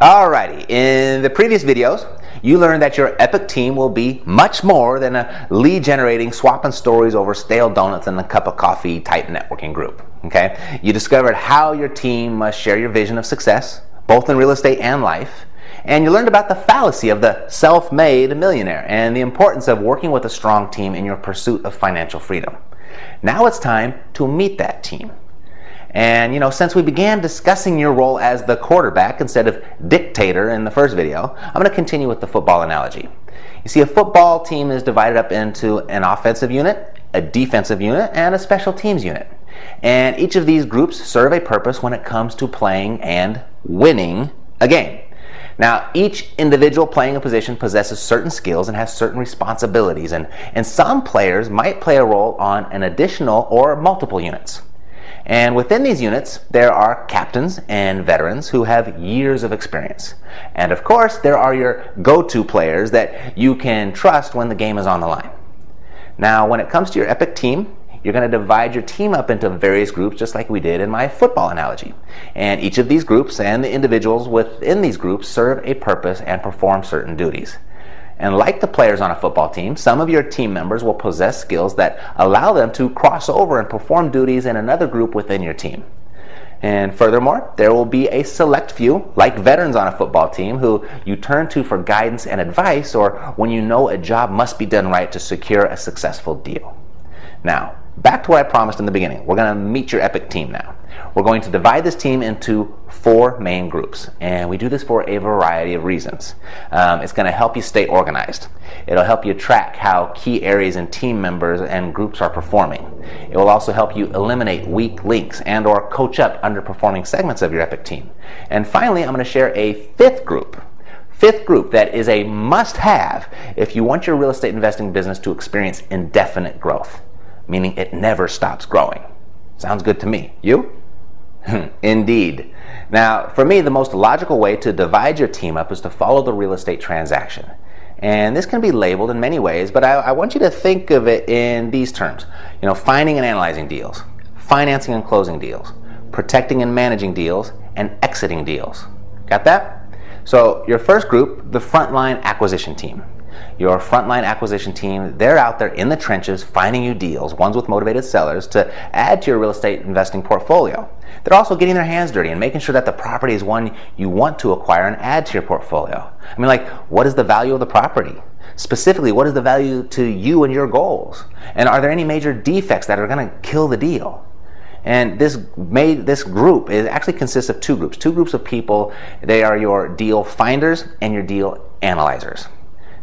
Alrighty, in the previous videos, you learned that your epic team will be much more than a lead generating swapping stories over stale donuts and a cup of coffee type networking group. Okay? You discovered how your team must share your vision of success, both in real estate and life. And you learned about the fallacy of the self made millionaire and the importance of working with a strong team in your pursuit of financial freedom. Now it's time to meet that team. And you know, since we began discussing your role as the quarterback instead of dictator in the first video, I'm going to continue with the football analogy. You see, a football team is divided up into an offensive unit, a defensive unit, and a special teams unit. And each of these groups serve a purpose when it comes to playing and winning a game. Now, each individual playing a position possesses certain skills and has certain responsibilities, and, and some players might play a role on an additional or multiple units. And within these units, there are captains and veterans who have years of experience. And of course, there are your go to players that you can trust when the game is on the line. Now, when it comes to your epic team, you're going to divide your team up into various groups, just like we did in my football analogy. And each of these groups and the individuals within these groups serve a purpose and perform certain duties. And like the players on a football team, some of your team members will possess skills that allow them to cross over and perform duties in another group within your team. And furthermore, there will be a select few, like veterans on a football team, who you turn to for guidance and advice or when you know a job must be done right to secure a successful deal. Now, back to what I promised in the beginning. We're going to meet your epic team now. We're going to divide this team into four main groups, and we do this for a variety of reasons. Um, it's going to help you stay organized. It'll help you track how key areas and team members and groups are performing. It will also help you eliminate weak links and or coach up underperforming segments of your epic team. And finally, I'm going to share a fifth group Fifth group that is a must have if you want your real estate investing business to experience indefinite growth meaning it never stops growing. Sounds good to me. You? Hmm, indeed. Now, for me, the most logical way to divide your team up is to follow the real estate transaction. And this can be labeled in many ways, but I, I, want you to think of it in these terms. You know, finding and analyzing deals, financing and closing deals, protecting and managing deals, and exiting deals. Got that? So, your first group, the frontline acquisition team your frontline acquisition team, they're out there in the trenches finding you deals, ones with motivated sellers, to add to your real estate investing portfolio. They're also getting their hands dirty and making sure that the property is one you want to acquire and add to your portfolio. I mean, like, what is the value of the property? Specifically, what is the value to you and your goals? And are there any major defects that are going to kill the deal? And this made this group it actually consists of two groups. Two groups of people. They are your deal finders and your deal analyzers.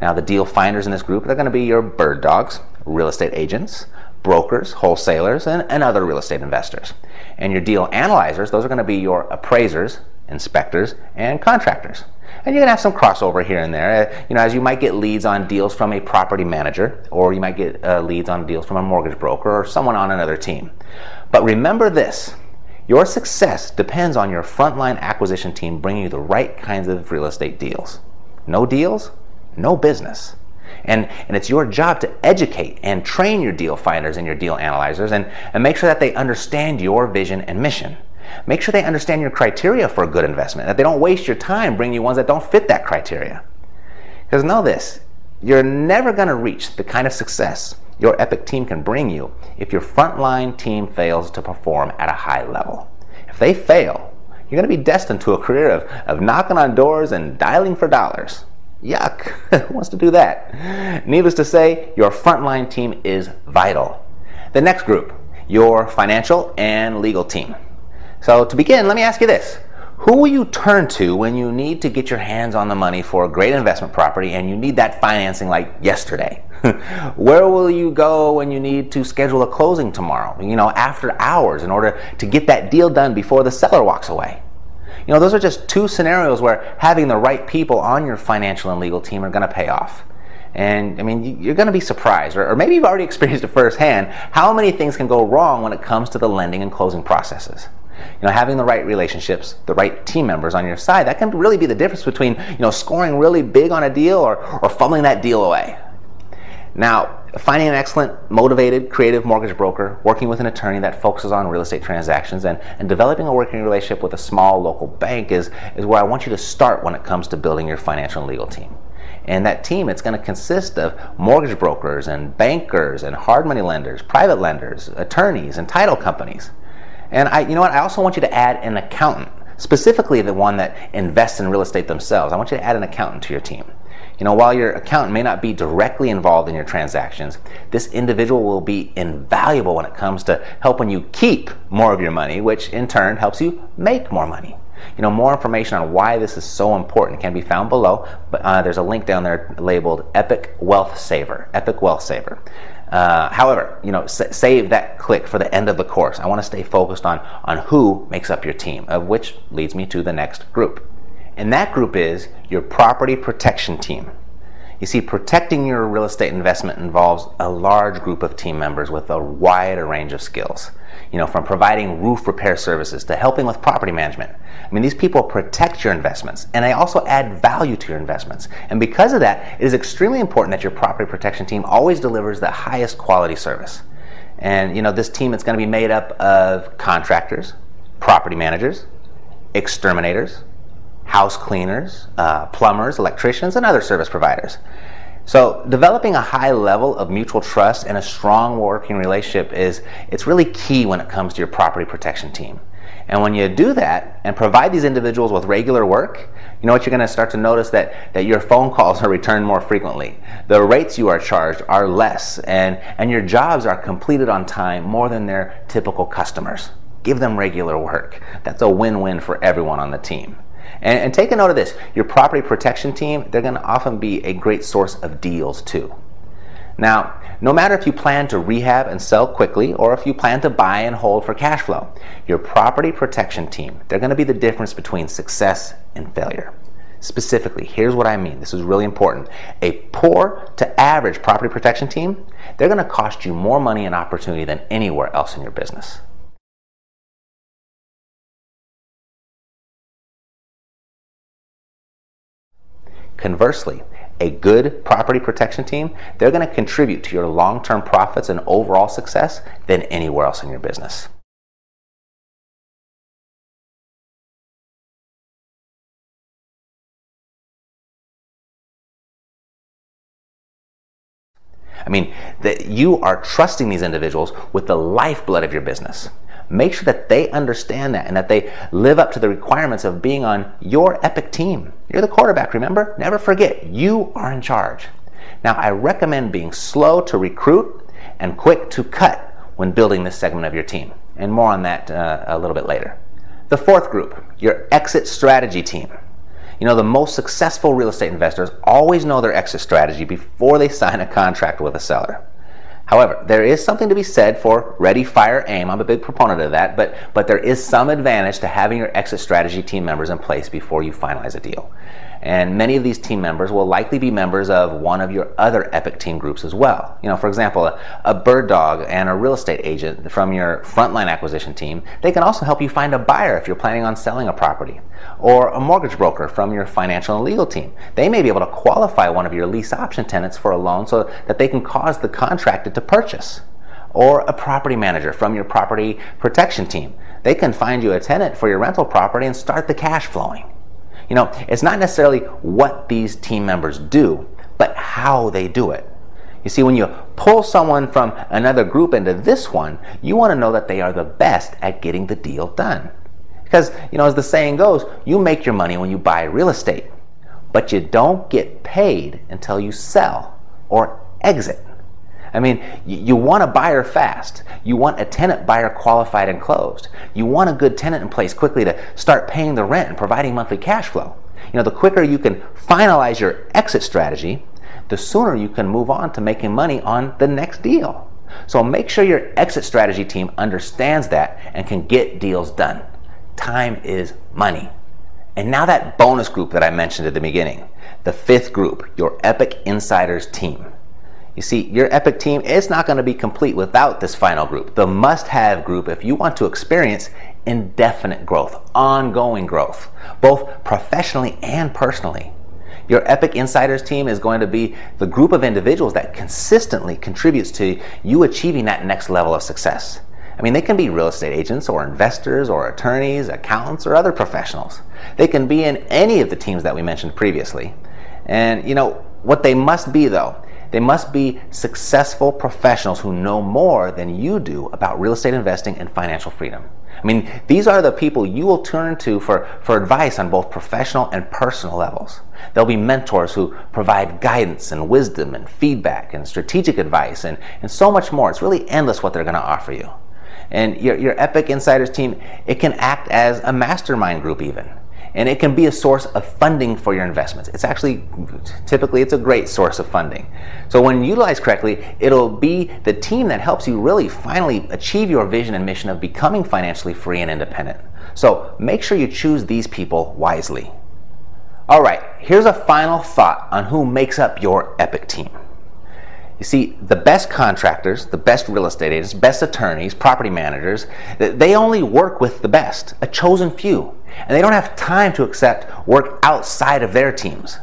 Now, the deal finders in this group, they're going to be your bird dogs, real estate agents, brokers, wholesalers, and, and other real estate investors. And your deal analyzers, those are going to be your appraisers, inspectors, and contractors. And you're going to have some crossover here and there. Uh, you know, as you might get leads on deals from a property manager, or you might get uh, leads on deals from a mortgage broker or someone on another team. But remember this your success depends on your frontline acquisition team bringing you the right kinds of real estate deals. No deals? No business. And, and it's your job to educate and train your deal finders and your deal analyzers and, and make sure that they understand your vision and mission. Make sure they understand your criteria for a good investment, that they don't waste your time bringing you ones that don't fit that criteria. Because know this you're never going to reach the kind of success your epic team can bring you if your frontline team fails to perform at a high level. If they fail, you're going to be destined to a career of, of knocking on doors and dialing for dollars. Yuck. Who wants to do that? Needless to say, your frontline team is vital. The next group, your financial and legal team. So, to begin, let me ask you this Who will you turn to when you need to get your hands on the money for a great investment property and you need that financing like yesterday? Where will you go when you need to schedule a closing tomorrow, you know, after hours in order to get that deal done before the seller walks away? You know, those are just two scenarios where having the right people on your financial and legal team are going to pay off. And I mean, you're going to be surprised, or, maybe you've already experienced it firsthand, how many things can go wrong when it comes to the lending and closing processes. You know, having the right relationships, the right team members on your side, that can really be the difference between, you know, scoring really big on a deal or, or fumbling that deal away. Now, finding an excellent, motivated, creative mortgage broker, working with an attorney that focuses on real estate transactions, and, and developing a working relationship with a small local bank is, is where I want you to start when it comes to building your financial and legal team. And that team, it's going to consist of mortgage brokers and bankers and hard money lenders, private lenders, attorneys, and title companies. And I, you know what? I also want you to add an accountant, specifically the one that invests in real estate themselves. I want you to add an accountant to your team. You know, while your accountant may not be directly involved in your transactions, this individual will be invaluable when it comes to helping you keep more of your money, which in turn helps you make more money. You know, more information on why this is so important can be found below. But uh, there's a link down there labeled Epic Wealth Saver. Epic Wealth Saver. Uh, however, you know, s- save that click for the end of the course. I want to stay focused on on who makes up your team, of which leads me to the next group, and that group is your property protection team. You see, protecting your real estate investment involves a large group of team members with a wide range of skills. You know, from providing roof repair services to helping with property management. I mean, these people protect your investments and they also add value to your investments. And because of that, it is extremely important that your property protection team always delivers the highest quality service. And, you know, this team is going to be made up of contractors, property managers, exterminators, house cleaners, uh, plumbers, electricians, and other service providers. So developing a high level of mutual trust and a strong working relationship is it's really key when it comes to your property protection team. And when you do that and provide these individuals with regular work, you know what you're going to start to notice that, that your phone calls are returned more frequently. The rates you are charged are less and, and your jobs are completed on time more than their typical customers. Give them regular work. That's a win-win for everyone on the team. And, and take a note of this your property protection team, they're going to often be a great source of deals too. Now, no matter if you plan to rehab and sell quickly or if you plan to buy and hold for cash flow, your property protection team, they're going to be the difference between success and failure. Specifically, here's what I mean. This is really important. A poor to average property protection team, they're going to cost you more money and opportunity than anywhere else in your business. Conversely, a good property protection team, they're going to contribute to your long term profits and overall success than anywhere else in your business. I mean, that you are trusting these individuals with the lifeblood of your business. Make sure that they understand that and that they live up to the requirements of being on your epic team. You're the quarterback, remember? Never forget, you are in charge. Now, I recommend being slow to recruit and quick to cut when building this segment of your team. And more on that uh, a little bit later. The fourth group, your exit strategy team. You know, the most successful real estate investors always know their exit strategy before they sign a contract with a seller. However, there is something to be said for ready, fire, aim. I'm a big proponent of that, but, but there is some advantage to having your exit strategy team members in place before you finalize a deal. And many of these team members will likely be members of one of your other Epic team groups as well. You know, for example, a, a bird dog and a real estate agent from your frontline acquisition team, they can also help you find a buyer if you're planning on selling a property. Or a mortgage broker from your financial and legal team. They may be able to qualify one of your lease option tenants for a loan so that they can cause the contracted to purchase or a property manager from your property protection team. They can find you a tenant for your rental property and start the cash flowing. You know, it's not necessarily what these team members do, but how they do it. You see, when you pull someone from another group into this one, you want to know that they are the best at getting the deal done. Because, you know, as the saying goes, you make your money when you buy real estate, but you don't get paid until you sell or exit. I mean, you, want a buyer fast. You want a tenant buyer qualified and closed. You want a good tenant in place quickly to start paying the rent and providing monthly cash flow. You know, the quicker you can finalize your exit strategy, the sooner you can move on to making money on the next deal. So make sure your exit strategy team understands that and can get deals done. Time is money. And now that bonus group that I mentioned at the beginning, the fifth group, your Epic Insiders team. You see, your Epic team is not going to be complete without this final group, the must have group if you want to experience indefinite growth, ongoing growth, both professionally and personally. Your Epic Insiders team is going to be the group of individuals that consistently contributes to you achieving that next level of success. I mean, they can be real estate agents or investors or attorneys, accountants, or other professionals. They can be in any of the teams that we mentioned previously. And, you know, what they must be, though, they must be successful professionals who know more than you do about real estate investing and financial freedom. I mean, these are the people you will turn to for, for advice on both professional and personal levels. They'll be mentors who provide guidance and wisdom and feedback and strategic advice and, and so much more. It's really endless what they're going to offer you. And your, your Epic Insiders team, it can act as a mastermind group even and it can be a source of funding for your investments. It's actually typically it's a great source of funding. So when utilized correctly, it'll be the team that helps you really finally achieve your vision and mission of becoming financially free and independent. So make sure you choose these people wisely. All right, here's a final thought on who makes up your epic team. You see, the best contractors, the best real estate agents, best attorneys, property managers, they only work with the best, a chosen few. And they don't have time to accept work outside of their teams.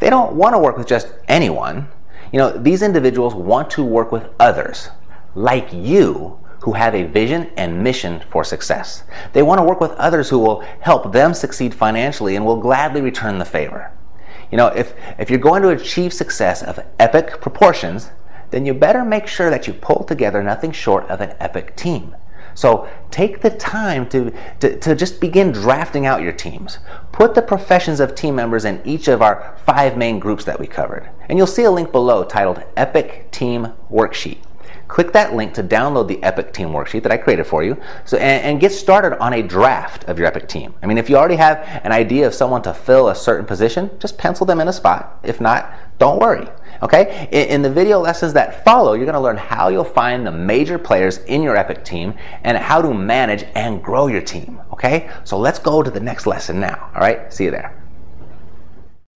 They don't want to work with just anyone. You know, these individuals want to work with others, like you, who have a vision and mission for success. They want to work with others who will help them succeed financially and will gladly return the favor. You know, if, if you're going to achieve success of epic proportions, then you better make sure that you pull together nothing short of an epic team. So take the time to, to, to, just begin drafting out your teams. Put the professions of team members in each of our five main groups that we covered. And you'll see a link below titled Epic Team Worksheet click that link to download the Epic Team worksheet that I created for you so, and, and, get started on a draft of your Epic team. I mean, if you already have an idea of someone to fill a certain position, just pencil them in a spot. If not, don't worry. Okay? In, in the video lessons that follow, you're going to learn how you'll find the major players in your Epic team and how to manage and grow your team. Okay? So let's go to the next lesson now. All right? See you there.